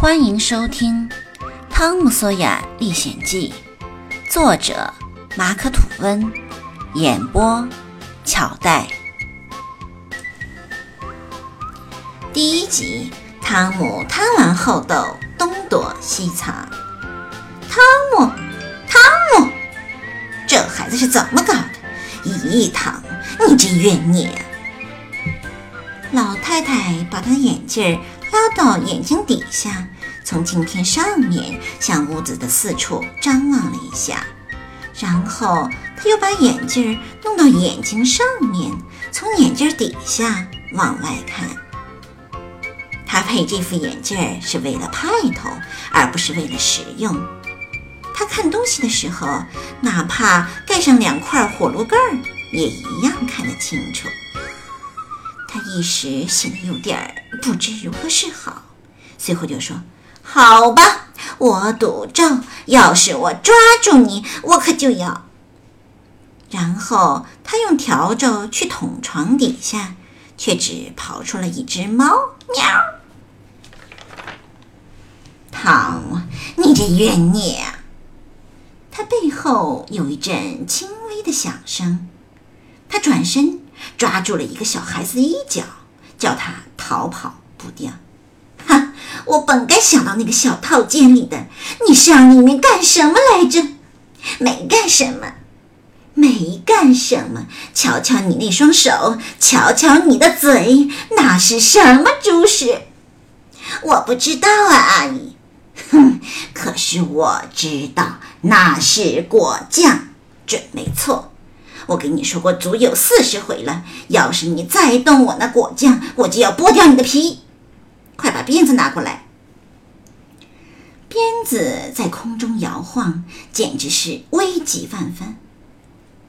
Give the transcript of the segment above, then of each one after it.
欢迎收听《汤姆索亚历险记》，作者马克·吐温，演播巧黛。第一集，汤姆贪玩后斗，东躲西藏。汤姆，汤姆，这孩子是怎么搞的？咦，汤，你这冤孽！老太太把他的眼镜拉到眼睛底下，从镜片上面向屋子的四处张望了一下，然后他又把眼镜弄到眼睛上面，从眼镜底下往外看。他配这副眼镜是为了派头，而不是为了实用。他看东西的时候，哪怕盖上两块火炉盖儿，也一样看得清楚。他一时显得有点儿不知如何是好，随后就说：“好吧，我赌咒，要是我抓住你，我可就要。”然后他用笤帚去捅床底下，却只刨出了一只猫。喵！汤姆，你这冤孽啊！他背后有一阵轻微的响声，他转身。抓住了一个小孩子的衣角，叫他逃跑不掉。哈！我本该想到那个小套间里的。你上里面干什么来着？没干什么，没干什么。瞧瞧你那双手，瞧瞧你的嘴，那是什么主食？我不知道啊，阿姨。哼！可是我知道，那是果酱，准没错。我跟你说过足有四十回了，要是你再动我那果酱，我就要剥掉你的皮。快把鞭子拿过来！鞭子在空中摇晃，简直是危急万分。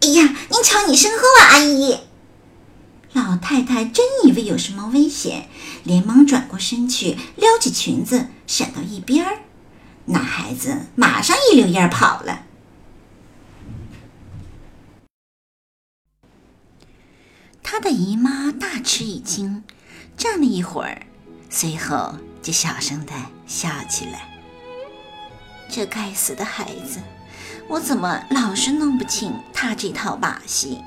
哎呀，您瞧你身后啊，阿姨！老太太真以为有什么危险，连忙转过身去，撩起裙子闪到一边儿。那孩子马上一溜烟跑了。他的姨妈大吃一惊，站了一会儿，随后就小声的笑起来。这该死的孩子，我怎么老是弄不清他这套把戏？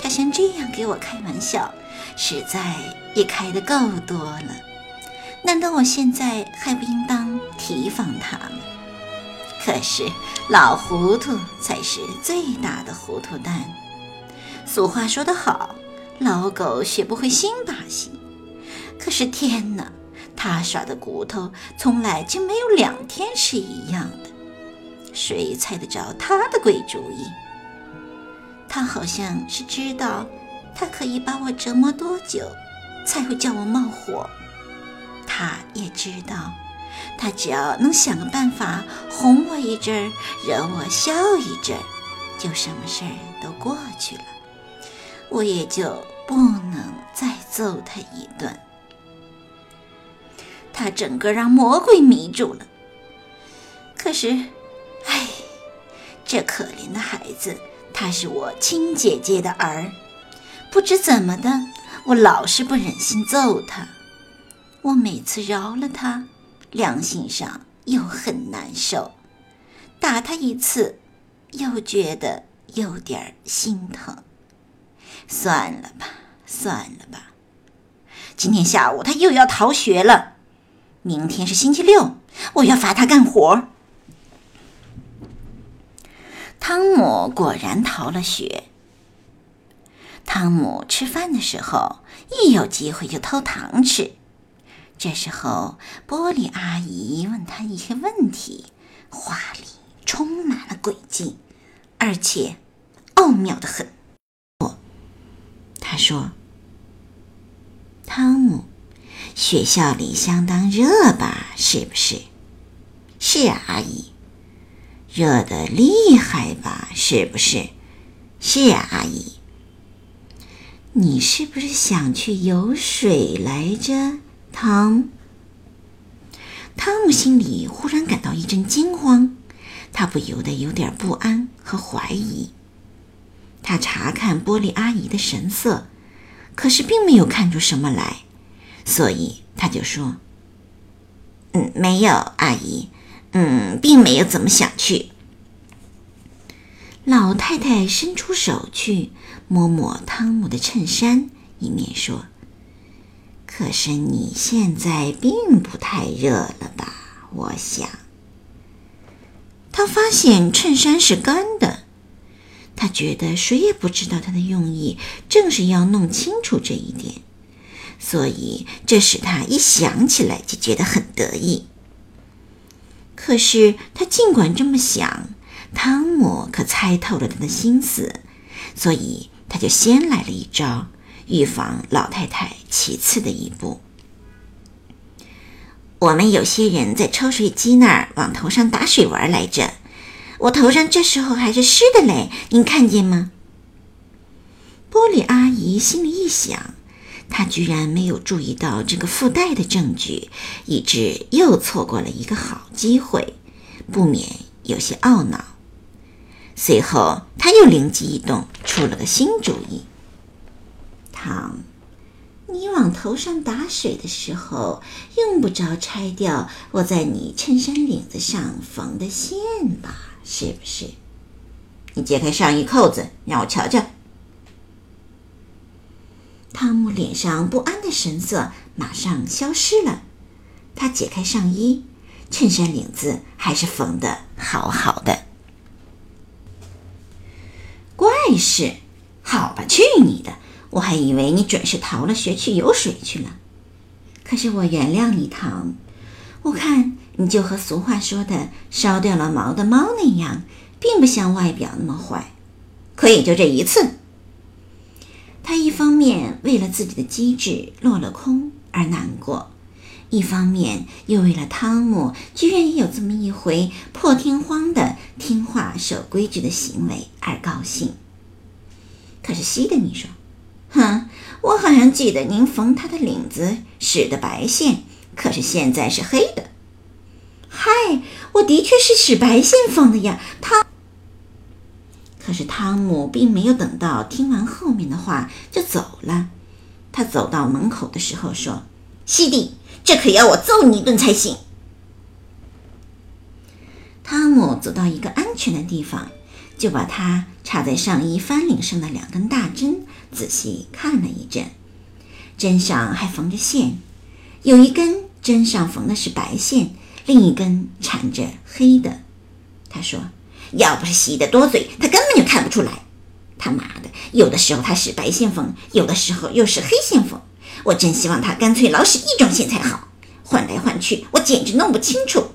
他像这样给我开玩笑，实在也开得够多了。难道我现在还不应当提防他吗？可是老糊涂才是最大的糊涂蛋。俗话说得好，老狗学不会新把戏。可是天哪，他耍的骨头从来就没有两天是一样的。谁猜得着他的鬼主意？他好像是知道，他可以把我折磨多久，才会叫我冒火。他也知道，他只要能想个办法哄我一阵儿，惹我笑一阵儿，就什么事儿都过去了。我也就不能再揍他一顿。他整个让魔鬼迷住了。可是，唉，这可怜的孩子，他是我亲姐姐的儿，不知怎么的，我老是不忍心揍他。我每次饶了他，良心上又很难受；打他一次，又觉得有点心疼。算了吧，算了吧。今天下午他又要逃学了，明天是星期六，我要罚他干活。汤姆果然逃了学。汤姆吃饭的时候，一有机会就偷糖吃。这时候，玻璃阿姨问他一些问题，话里充满了诡计，而且奥妙的很。他说：“汤姆，学校里相当热吧？是不是？是啊，阿姨。热的厉害吧？是不是？是啊，阿姨。你是不是想去游水来着，汤？”汤姆心里忽然感到一阵惊慌，他不由得有点不安和怀疑。他查看玻璃阿姨的神色，可是并没有看出什么来，所以他就说：“嗯，没有，阿姨，嗯，并没有怎么想去。老太太伸出手去摸摸汤姆的衬衫，一面说：“可是你现在并不太热了吧？我想。”他发现衬衫是干的，他觉得谁也不知道他的用意，正是要弄清楚这一点。所以，这使他一想起来就觉得很得意。可是，他尽管这么想，汤姆可猜透了他的心思，所以他就先来了一招，预防老太太其次的一步。我们有些人在抽水机那儿往头上打水玩来着，我头上这时候还是湿的嘞，您看见吗？玻璃阿姨心里一想。她居然没有注意到这个附带的证据，以致又错过了一个好机会，不免有些懊恼。随后，她又灵机一动，出了个新主意：“汤，你往头上打水的时候，用不着拆掉我在你衬衫领子上缝的线吧？是不是？你解开上衣扣子，让我瞧瞧。”汤姆脸上不安的神色马上消失了。他解开上衣，衬衫领子还是缝的好好的。怪事！好吧，去你的！我还以为你准是逃了学去游水去了。可是我原谅你，汤。我看你就和俗话说的“烧掉了毛的猫”那样，并不像外表那么坏。可也就这一次。他一方面为了自己的机智落了空而难过，一方面又为了汤姆居然也有这么一回破天荒的听话守规矩的行为而高兴。可是西德尼说：“哼，我好像记得您缝他的领子使的白线，可是现在是黑的。”“嗨，我的确是使白线缝的呀。”他。可是汤姆并没有等到听完后面的话就走了。他走到门口的时候说：“西蒂，这可要我揍你一顿才行。”汤姆走到一个安全的地方，就把他插在上衣翻领上的两根大针仔细看了一阵。针上还缝着线，有一根针上缝的是白线，另一根缠着黑的。他说。要不是洗得多嘴，他根本就看不出来。他妈的，有的时候他使白线缝，有的时候又是黑线缝。我真希望他干脆老使一种线才好，换来换去，我简直弄不清楚。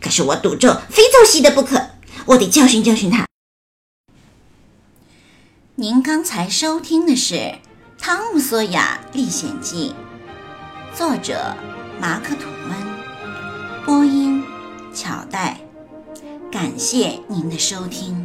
可是我赌咒非揍西的不可，我得教训教训他。您刚才收听的是《汤姆·索亚历险记》，作者马克·吐温，播音巧带。感谢您的收听。